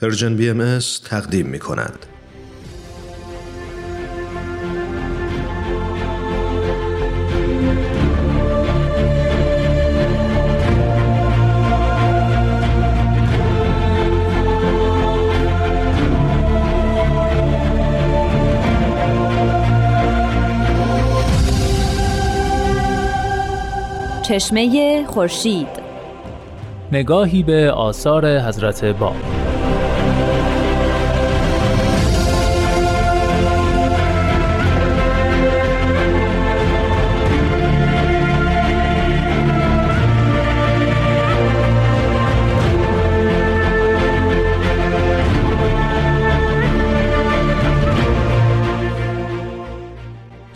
پرژن بی ام تقدیم می کند. چشمه خورشید نگاهی به آثار حضرت باب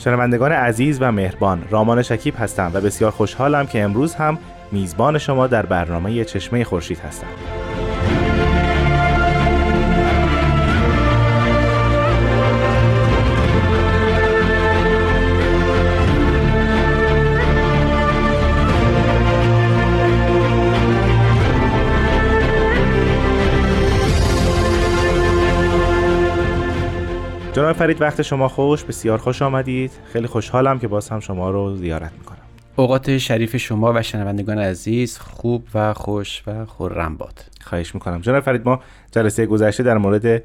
شنوندگان عزیز و مهربان رامان شکیب هستم و بسیار خوشحالم که امروز هم میزبان شما در برنامه چشمه خورشید هستم. جناب فرید وقت شما خوش بسیار خوش آمدید. خیلی خوشحالم که باز هم شما رو زیارت می‌کنم. اوقات شریف شما و شنوندگان عزیز خوب و خوش و خورم باد خواهش می‌کنم. جناب فرید ما جلسه گذشته در مورد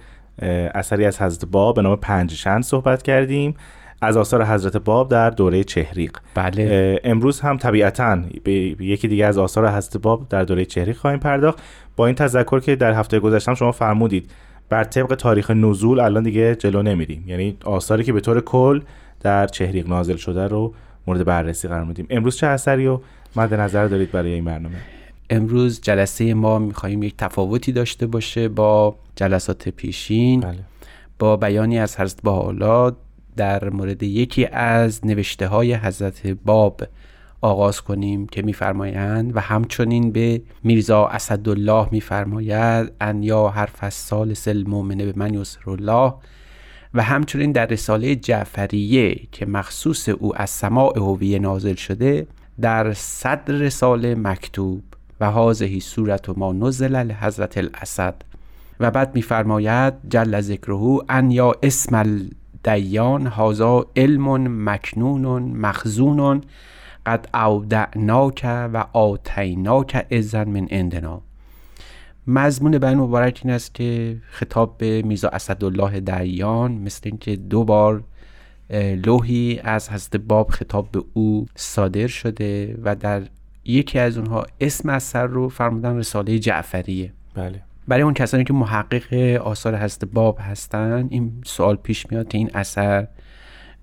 اثری از حضرت باب به نام پنج شند صحبت کردیم. از آثار حضرت باب در دوره چهریق. بله. امروز هم طبیعتا به یکی دیگه از آثار حضرت باب در دوره چهریق خواهیم پرداخت. با این تذکر که در هفته گذشته شما فرمودید بر طبق تاریخ نزول الان دیگه جلو نمیریم. یعنی آثاری که به طور کل در چهریق نازل شده رو مورد بررسی قرار میدیم. امروز چه اثری رو مد نظر دارید برای این برنامه؟ امروز جلسه ما می‌خواهیم یک تفاوتی داشته باشه با جلسات پیشین بله. با بیانی از حضرت بهاءالله در مورد یکی از نوشته های حضرت باب. آغاز کنیم که میفرمایند و همچنین به میرزا اسدالله میفرماید ان یا حرف از سال مؤمنه به من یسر الله. و همچنین در رساله جعفریه که مخصوص او از سماع هویه نازل شده در صدر رساله مکتوب و حاضهی صورت ما نزل حضرت الاسد. و بعد میفرماید جل ذکره ان یا اسم الدیان هازا علم مکنون مخزون قد اودعناک و آتیناک ازن من عندنا. مضمون بیان مبارک این است که خطاب به میرزا اسدالله دیان مثل اینکه دو بار لوحی از حضرت باب خطاب به او صادر شده و در یکی از اونها اسم اثر رو فرمودن رساله جعفریه. بله. برای اون کسانی که محقق آثار حضرت باب هستن این سوال پیش میاد که این اثر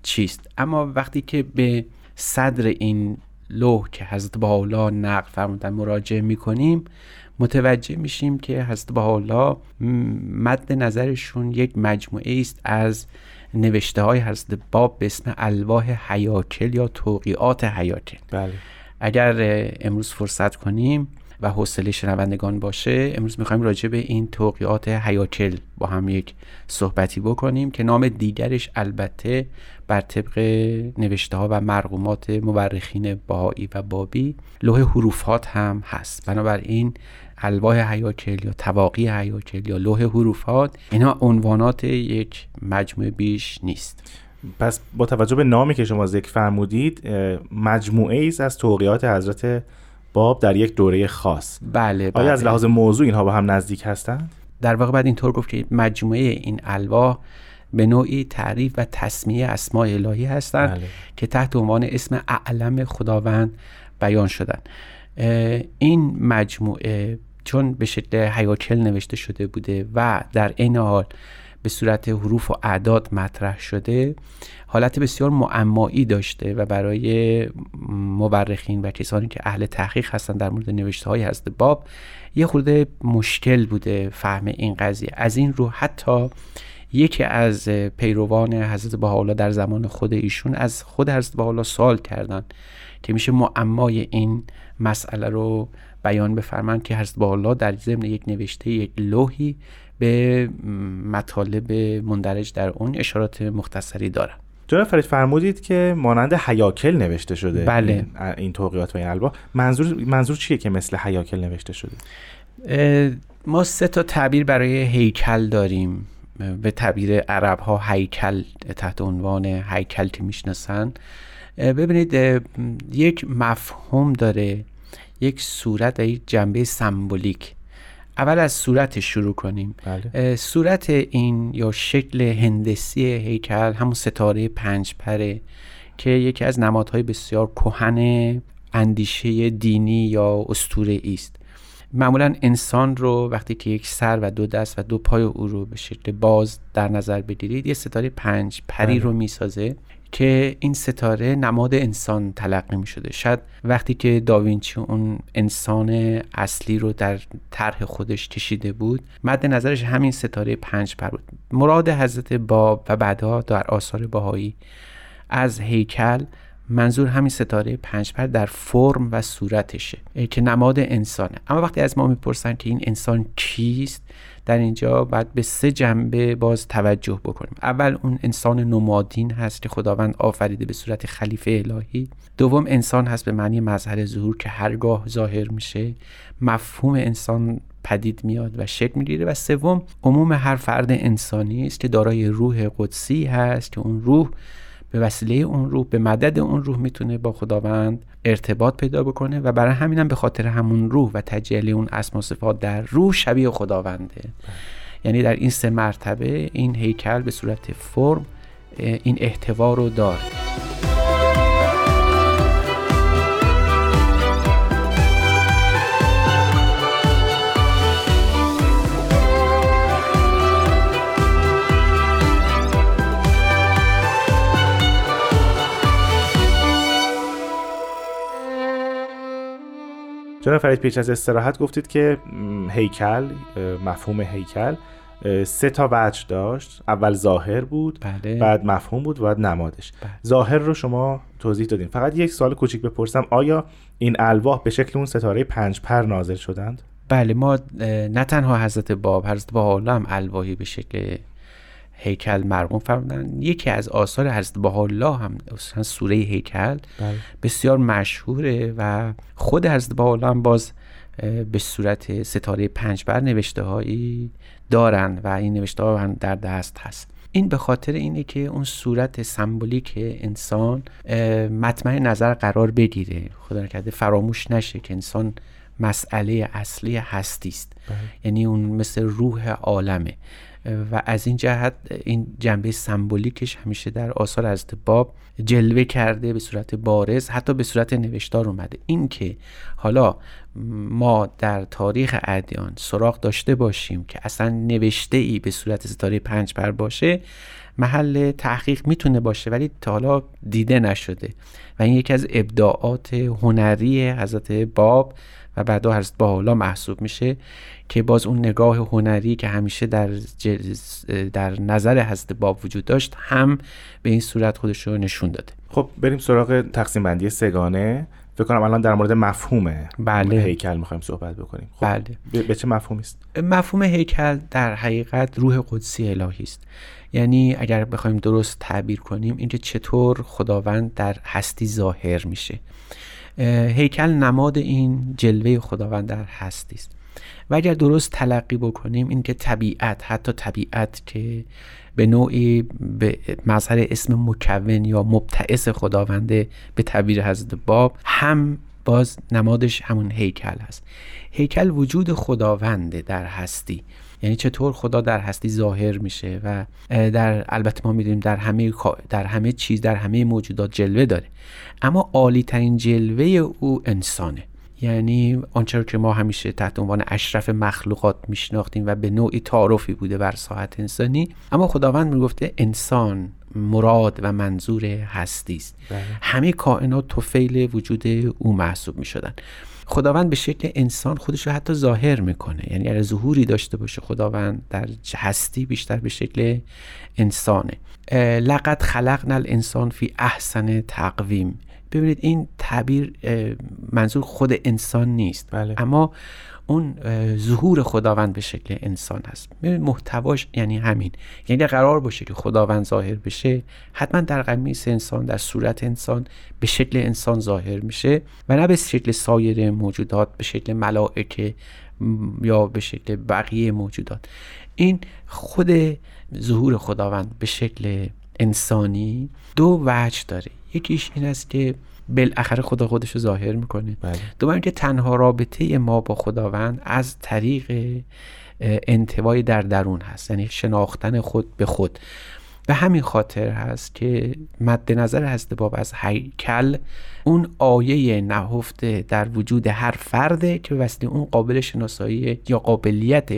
چیست؟ اما وقتی که به صدر این لوح که حضرت بهاءالله نقل فرمودن مراجعه می‌کنیم متوجه میشیم که حضرت بهاءالله مد نظرشون یک مجموعه است از نوشته های حضرت باب به اسم الواح حیاکل یا توقیات حیاکل. بله. اگر امروز فرصت کنیم و حوصله شنوندگان باشه امروز می‌خوایم راجع به این توقیات حیاکل با هم یک صحبتی بکنیم که نام دیگرش البته بر طبق نوشته ها و مرقومات مورخین باهایی و بابی لوح حروفات هم هست. بنابراین الواح حیاکل یا تواقی حیاکل یا لوح حروفات اینا عنوانات یک مجموعه بیش نیست. پس با توجه به نامی که شما ذکر فرمودید مجموعه ای از توقیات حضرت باب در یک دوره خاص. بله, آیا از لحاظ موضوع اینها با هم نزدیک هستند در واقع بعد اینطور گفت که مجموعه این الواح به نوعی تعریف و تسمیه اسماء الهی هستند بله. که تحت عنوان اسم اعلم خداوند بیان شدن. این مجموعه چون به شکل حیاکل نوشته شده بوده و در این حال به صورت حروف و اعداد مطرح شده حالت بسیار معمایی داشته و برای مورخین و کسانی که اهل تحقیق هستن در مورد نوشته های حضرت باب یه خورده مشکل بوده فهم این قضیه. از این رو حتی یکی از پیروان حضرت بهاءالله در زمان خود ایشون از خود حضرت بهاءالله سوال کردن که میشه معمای این مسئله رو بیان بفرمند که حضرت بهاءالله در ضمن یک نوشته یک لوحی به مطالب مندرج در اون اشارات مختصری دارن جناب فرید فرمودید که مانند حیاکل نوشته شده. بله. این, توقیات و این الواح منظور منظور چیه که مثل حیاکل نوشته شده؟ ما سه تا تعبیر برای هیکل داریم. به تعبیر عرب ها هیکل تحت عنوان هیکل که می‌شناسن. ببینید یک مفهوم داره. یک صورت و یک جنبه سمبولیک. اول از صورت شروع کنیم بله. صورت این یا شکل هندسی هیکل همون ستاره پنج پره که یکی از نمادهای بسیار کهن اندیشه دینی یا اسطوره است معمولا انسان رو وقتی که یک سر و دو دست و دو پای او رو به شکل باز در نظر بگیرید یه ستاره پنج پری بله. رو می‌سازه که این ستاره نماد انسان تلقی می شده شاید وقتی که داوینچی اون انسان اصلی رو در طرح خودش کشیده بود مد نظرش همین ستاره پنج پر بود. مراد حضرت باب و بعدها در آثار باهایی از هیکل منظور همین ستاره پنج پر در فرم و صورتشه که نماد انسانه. اما وقتی از ما می‌پرسن که این انسان کیست در اینجا باید به سه جنبه باز توجه بکنیم. اول اون انسان نمادین هست که خداوند آفریده به صورت خلیفه الهی. دوم انسان هست به معنی مظهر ظهور که هرگاه ظاهر میشه مفهوم انسان پدید میاد و شکل می‌گیره. و سوم عموم هر فرد انسانی است که دارای روح قدسی هست که اون روح به وسیله اون روح به مدد اون روح می‌تونه با خداوند ارتباط پیدا بکنه و برای همینم به خاطر همون روح و تجلی اون اسم و صفات در روح شبیه خداونده. یعنی در این سه مرتبه این هیکل به صورت فرم این احتوا رو داره. جناب فرید پیش از استراحت گفتید که هیکل مفهوم هیکل سه تا وجه داشت. اول ظاهر بود بله. بعد مفهوم بود و بعد نمادش. بله. ظاهر رو شما توضیح دادین. فقط یک سوال کوچیک بپرسم. آیا این الواح به شکل اون ستاره پنج پر نازل شدند؟ بله ما نه تنها حضرت باب حضرت باب هم الواحی به شکل هیکل مرقوم فرمودن. یکی از آثار حضرت بهاءالله هم سوره هیکل بله. بسیار مشهوره و خود حضرت بهاءالله هم باز به صورت ستاره پنج بر نوشته هایی دارن و این نوشته ها هم در دست هست. این به خاطر اینه که اون صورت سمبولیک انسان مطمع نظر قرار بگیره. خدا نکرده فراموش نشه که انسان مسئله اصلی هستی است یعنی اون مثل روح عالمه. و از این جهت این جنبه سمبولیکش همیشه در آثار از باب جلوه کرده به صورت بارز حتی به صورت نوشتار اومده. این که حالا ما در تاریخ ادیان سراغ داشته باشیم که اصلا نوشته ای به صورت ستاره پنج پر باشه محل تحقیق می‌تونه باشه ولی تا حالا دیده نشده. و این یکی از ابداعات هنری حضرت باب و بعدا حضرت باحالا محسوب میشه که باز اون نگاه هنری که همیشه در, در نظر حضرت باب وجود داشت هم به این صورت خودش رو نشون داده. خب بریم سراغ تقسیم بندی سگانه. فکر کنم الان در مورد مفهوم بله. هیکل می‌خوایم صحبت بکنیم. خب بله. به چه مفهومی است؟ مفهوم هیکل در حقیقت روح قدسی الهی است. یعنی اگر بخوایم درست تعبیر کنیم اینکه چطور خداوند در هستی ظاهر میشه. هیکل نماد این جلوه خداوند در هستی است. و اگر درست تلقی بکنیم این که طبیعت حتی طبیعت که به نوعی به مظهر اسم مکون یا مبتعث خداونده به تعبیر حضرت باب هم باز نمادش همون هیکل هست. هیکل وجود خداونده در هستی. یعنی چطور خدا در هستی ظاهر میشه و در البته ما می‌دونیم در همه در همه چیز در همه موجودات جلوه داره. اما عالی ترین جلوه او انسانه. یعنی آنچه که ما همیشه تحت عنوان اشرف مخلوقات میشناختیم و به نوعی تعارفی بوده بر ساحت انسانی. اما خداوند می‌گفته انسان مراد و منظور هستی است. بله. همه کائنات توفیل وجود او محسوب می‌شدن. خداوند به شکل انسان خودش رو حتی ظاهر می‌کنه. یعنی اگر ظهوری داشته باشه خداوند در هستی بیشتر به شکل انسانه. لقد خلقنا الانسان فی احسن تقویم. ببینید این تعبیر منظور خود انسان نیست. بله. اما اون ظهور خداوند به شکل انسان هست. محتواش یعنی همین. یعنی قرار باشه که خداوند ظاهر بشه. حتما در قمیص انسان در صورت انسان به شکل انسان ظاهر میشه و نه به شکل سایر موجودات به شکل ملائکه یا به شکل بقیه موجودات. این خود ظهور خداوند به شکل انسانی دو وجه داره. یکیش این است که بالاخره خدا خودش رو ظاهر می‌کنه بله. دوم که تنها رابطه ما با خداوند از طریق انتوای در درون هست یعنی شناختن خود به خود به همین خاطر هست که مد نظر حضرت باب از هیکل اون آیه نهفته در وجود هر فرده که به وسیله اون قابل شناسایی یا قابلیت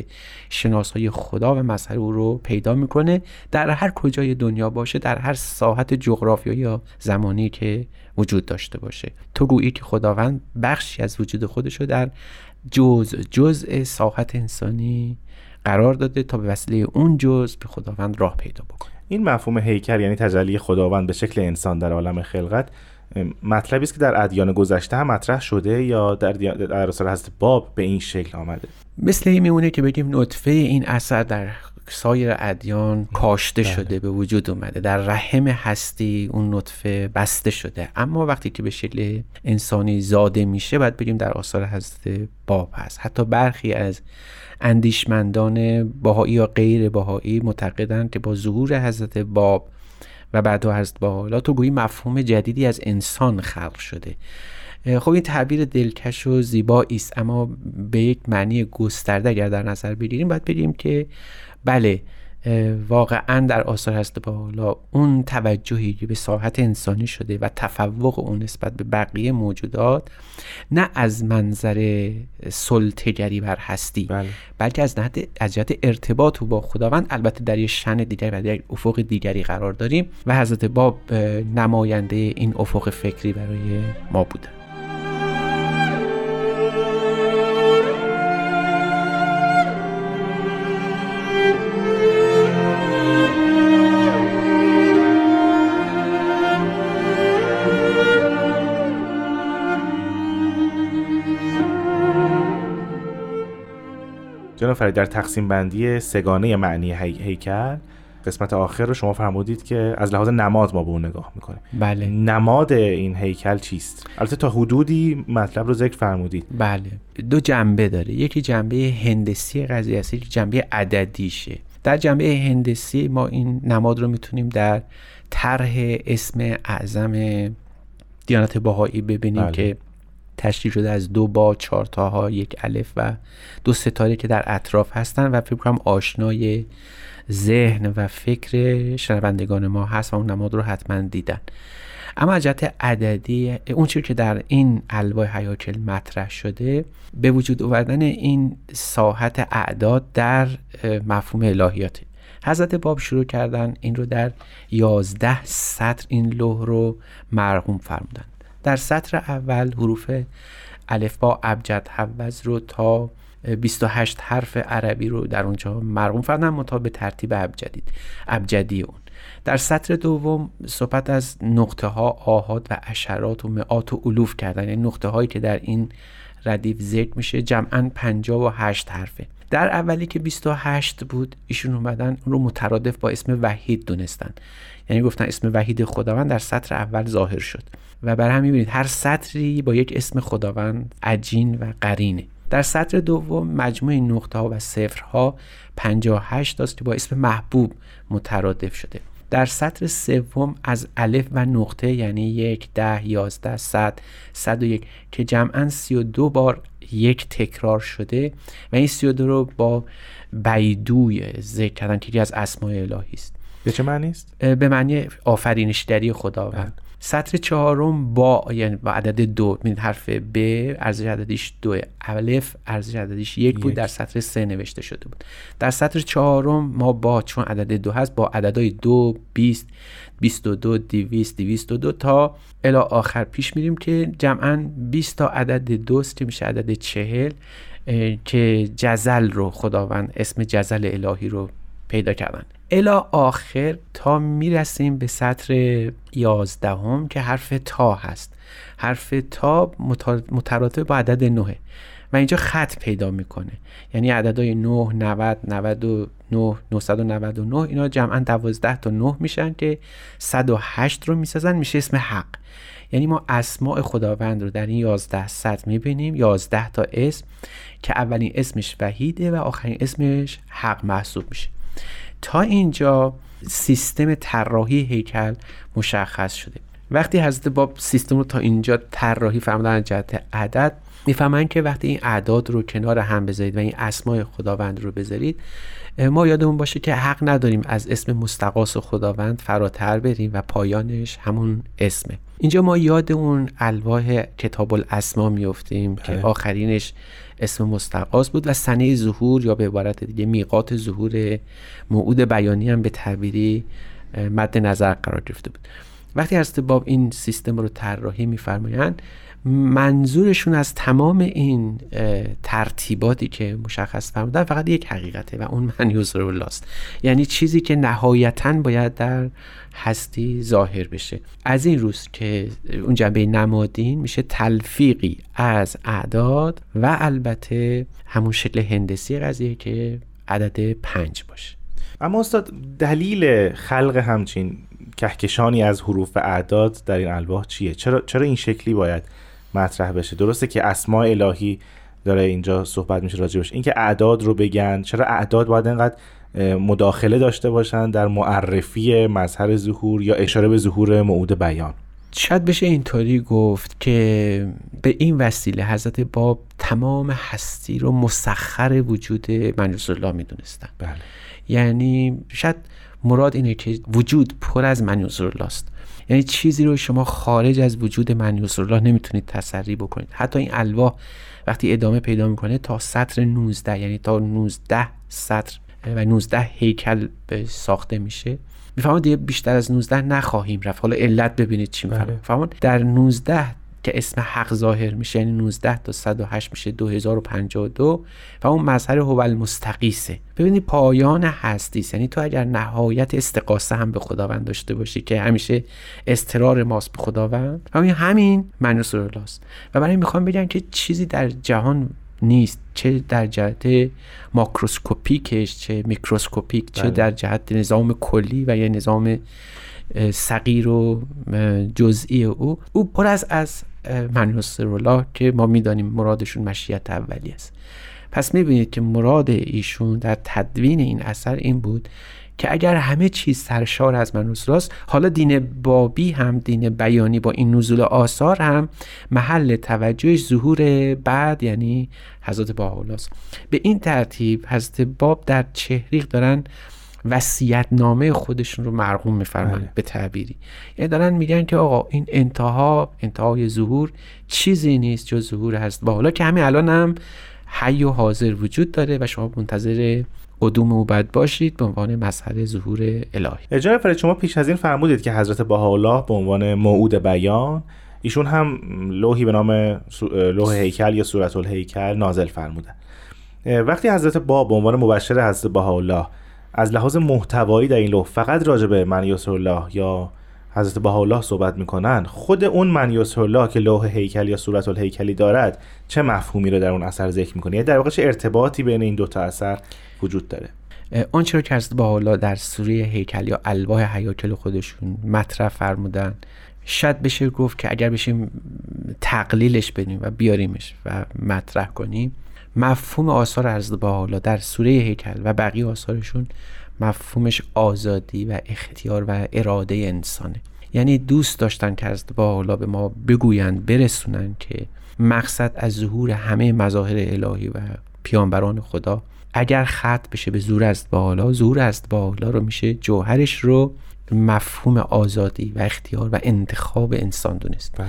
شناسایی خدا و مظهر او رو پیدا می‌کنه در هر کجای دنیا باشه در هر ساحت جغرافیایی یا زمانی که وجود داشته باشه. تو گویی که خداوند بخشی از وجود خودش رو در جز جزء ساحت انسانی قرار داده تا به وسیله اون جز به خداوند راه پیدا بکنه. این مفهوم هیکل یعنی تجلی خداوند به شکل انسان در عالم خلقت مطلبی است که در ادیان گذشته هم مطرح شده یا در در اثر حضرت باب به این شکل آمده؟ مثل این میمونه که بگیم نطفه این اثر در سایر ادیان کاشته بله. شده به وجود اومده. در رحم هستی اون نطفه بسته شده. اما وقتی که به شکل انسانی زاده میشه باید بگیم در آثار حضرت باب هست. حتی برخی از اندیشمندان باهایی یا غیر باهایی معتقدند که با ظهور حضرت باب و بعد حضرت باحالا تو گویی مفهوم جدیدی از انسان خلق شده. خب این تعبیر دلکش و زیبایی است اما به یک معنی گسترده اگر در نظر بگیریم باید بگیم که بله واقعا در آثار هست بالا اون توجهی که به ساحت انسانی شده و تفوق اون نسبت به بقیه موجودات نه از منظر سلطگری بر هستی بله. بلکه از نهت از جهت ارتباط با خداوند البته در یک شن دیگری و در یک افق دیگری قرار داریم و حضرت باب نماینده این افق فکری برای ما بودن جناب فرید در تقسیم بندی سگانه معنی هی... هیکل قسمت آخر رو شما فرمودید که از لحاظ نماد ما به اون نگاه می‌کنیم. بله. نماد این هیکل چیست؟ البته تا حدودی مطلب رو ذکر فرمودید. بله. دو جنبه داره. یکی جنبه هندسی قضیه است یکی جنبه عددیشه. در جنبه هندسی ما این نماد رو می‌تونیم در طرح اسم اعظم دیانت باهایی ببینیم بله. که تشکیل شده از دو با چهار تاها یک الف و دو ستاره که در اطراف هستن و فکر کنم آشنای ذهن و فکر شنوندگان ما هست و اون نماد رو حتما دیدن. اما جهت عددی اون چیزی که در این الواح حیاکل مطرح شده به وجود آوردن این ساحت اعداد در مفهوم الهیاته. حضرت باب شروع کردن این رو در یازده سطر این لوح رو مرقوم فرمودن. در سطر اول حروف الف با ابجد حوز رو تا 28 حرف عربی رو در اونجا مرقوم فرمودن مطابق به ترتیب ابجدی ابجدی اون. در سطر دوم صحبت از نقطه ها آهاد و اشرات و مئات و الوف کردن یعنی نقطه هایی که در این ردیف ذکر میشه جمعا 58 حرفه. در اولی که 28 بود ایشون اومدن اون رو مترادف با اسم وحید دونستن. یعنی گفتن اسم وحید خداوند در سطر اول ظاهر شد. و بر هم می‌بینید هر سطری با یک اسم خداوند عجین و قرینه. در سطر دوم مجموع نقطه ها و صفرها 58 داست که با اسم محبوب مترادف شده. در سطر سوم از الف و نقطه یعنی یک ده یازده صد صد و یک که جمعا سی و دو بار یک تکرار شده و این سی و دو رو با بیدوی ذکر کردن که از اسماء الهی است. به چه معنی است؟ به معنی آفرینشگری خداوند. سطر چهارم با یعنی با عدد دو می‌بینید حرف ب ارزش عددیش دو الف ارزش عددیش یک بود. در سطر سه نوشته شده بود در سطر چهارم ما با چون عدد دو هست با عددهای دو بیست بیست و دو دیویست دیویست و دو تا الی آخر پیش میریم که جمعا 20 تا عدد دوست که میشه عدد چهل که جزل رو خداوند اسم جزل الهی رو پیدا کردن الا آخر تا می‌رسیم به سطر یازدهم که حرف تا هست. حرف تا مترادف با عدد نهه و اینجا خط پیدا می‌کنه. یعنی عددهای 9 90 90 و 9 999 اینا جمعا 12 تا 9 میشن که 108 رو می‌سازن میشه اسم حق. یعنی ما اسماع خداوند رو در این 11 سطر می‌بینیم. 11 تا اسم که اولین اسمش وحیده و آخرین اسمش حق محسوب میشه. تا اینجا سیستم طراحی هیکل مشخص شده. وقتی حضرت باب سیستم رو تا اینجا طراحی فرمودن جهت عدد می‌فهمن که وقتی این اعداد رو کنار هم بذارید و این اسمای خداوند رو بذارید ما یادمون باشه که حق نداریم از اسم مستقاس خداوند فراتر بریم و پایانش همون اسمه. اینجا ما یاد اون الواح کتاب الاسما میفتیم که آخرینش اسم مستقاس بود و سنه ظهور یا به عبارت دیگه میقات ظهور موعود بیانی هم به تعبیری مد نظر قرار گرفته بود. وقتی حضرت باب این سیستم رو طراحی میفرمایند منظورشون از تمام این ترتیباتی که مشخص فرمودن فقط یک حقیقته و اون من الله است یعنی چیزی که نهایتا باید در هستی ظاهر بشه. از این روز که اون جنبه نمادین میشه تلفیقی از اعداد و البته همون شکل هندسی قضیه که عدد پنج باشه. اما استاد دلیل خلق همچین کهکشانی از حروف و اعداد در این الواح چیه؟ چرا چرا این شکلی باید مطرح بشه. درسته که اسماء الهی داره اینجا صحبت میشه راجبش اینکه اعداد رو بگن چرا اعداد باید اینقدر مداخله داشته باشن در معرفی مظهر ظهور یا اشاره به ظهور موعود بیان؟ شاید بشه اینطوری گفت که به این وسیله حضرت باب تمام هستی رو مسخر وجود منیوس الله می‌دونستن. بله. یعنی شاید مراد اینه که وجود پر از منیوس الله است. یعنی چیزی رو شما خارج از وجود من الله نمی‌تونید تسری بکنید. حتی این الواح وقتی ادامه پیدا می‌کنه تا سطر 19 یعنی تا 19 سطر و 19 هیکل ساخته میشه. می‌فهمید دیگه بیشتر از 19 نخواهیم رفت. حالا علت ببینید چی می‌فهمید در 19 که اسم حق ظاهر میشه یعنی 19 تا 108 میشه 2052 و اون مظهر هو المستقیسه. ببینید پایان هستی یعنی تو اگر نهایت استقاسه هم به خداوند داشته باشی که همیشه استرار ماست به خداوند همین همین است و برای می‌خوام بگم که چیزی در جهان نیست. چه در جهت ماکروسکوپیکش چه میکروسکوپیک چه بله. در جهت نظام کلی و یا نظام صغیر و جزئی او. او پر از از منوسرولا که ما می‌دانیم مرادشون مشیت اولی است. پس می‌بینید که مراد ایشون در تدوین این اثر این بود که اگر همه چیز سرشار از منوسراست حالا دین بابی هم دین بیانی با این نزول آثار هم محل توجهش ظهور بعد یعنی حضرت باولاست به این ترتیب حضرت باب در چهریق دارن وصیت نامه خودشون رو مرغوم میفرمایند بله. به تعبیری. یعنی دارن میگن که آقا این انتها انتهای ظهور چیزی نیست جز ظهور هست. با حالا که همین الان هم حی و حاضر وجود داره و شما منتظر قدوم او بد باشید به عنوان مظهر ظهور الهی. اجازه فرید شما پیش از این فرمودید که حضرت بهاءالله به عنوان موعود بیان ایشون هم لوحی به نام لوح هیکل یا صورت الهیکل نازل فرمودن. وقتی حضرت با به عنوان مبشر حضرت بهاءالله از لحاظ محتوایی در این لوح فقط راجع به من الله یا حضرت الله صحبت می‌کنن خود اون من الله که لوح هیکل یا صورت الهیکلی دارد چه مفهومی رو در اون اثر ذکر می‌کنه؟ یعنی در واقع چه ارتباطی بین این دوتا اثر وجود داره؟ آنچه رو که حضرت الله در سوره هیکل یا الواح حیاکل خودشون مطرح فرمودن شاید بشه گفت که اگر بشیم تقلیلش بدیم و بیاریمش و مطرح کنیم مفهوم آثار حضرت حالا در سوره هیکل و بقیه آثارشون مفهومش آزادی و اختیار و اراده انسانه. یعنی دوست داشتن که از حالا به ما بگویند برسونن که مقصد از ظهور همه مظاهر الهی و پیانبران خدا اگر خط بشه به زور است بالا زور است بالا رو میشه جوهرش رو مفهوم آزادی و اختیار و انتخاب انسان دونست. بله.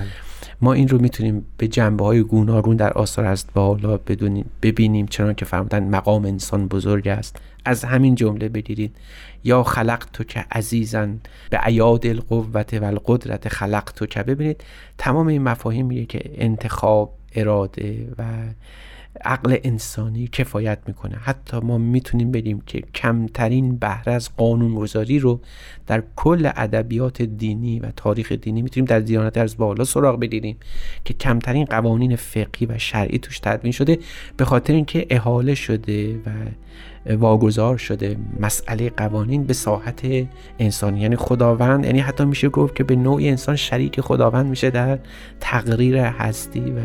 ما این رو می‌تونیم به جنبه های گوناگون در آثار است بالا ببینیم چنان که فرمودن مقام انسان بزرگ است. از همین جمله بگیرید. یا خلق تو که عزیزن به عیاد القوت و القدرت خلق تو که ببینید تمام این مفاهیمیه که انتخاب اراده و عقل انسانی کفایت می‌کنه. حتی ما می‌تونیم بگیم که کمترین بهره از قانونگذاری رو در کل ادبیات دینی و تاریخ دینی می‌تونیم در دیانت از بالا سراغ بگیریم که کمترین قوانین فقهی و شرعی توش تدوین شده به خاطر اینکه احاله شده و واگذار شده. مسئله قوانین به ساحت انسانی. یعنی خداوند یعنی حتی میشه گفت که به نوعی انسان شریک خداوند میشه در تقریر هستی و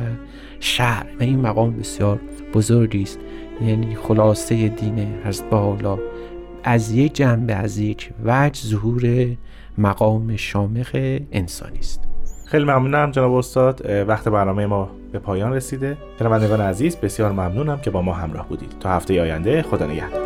شعر و این مقام بسیار بزرگی است. یعنی خلاصه دین حضرت حالا. از یک جنبه از یک وجه ظهور مقام شامخ انسانی است. خیلی ممنونم جناب استاد. وقت برنامه ما به پایان رسیده. شنوندگان عزیز بسیار ممنونم که با ما همراه بودید. تا هفته آینده خدا نگهدار.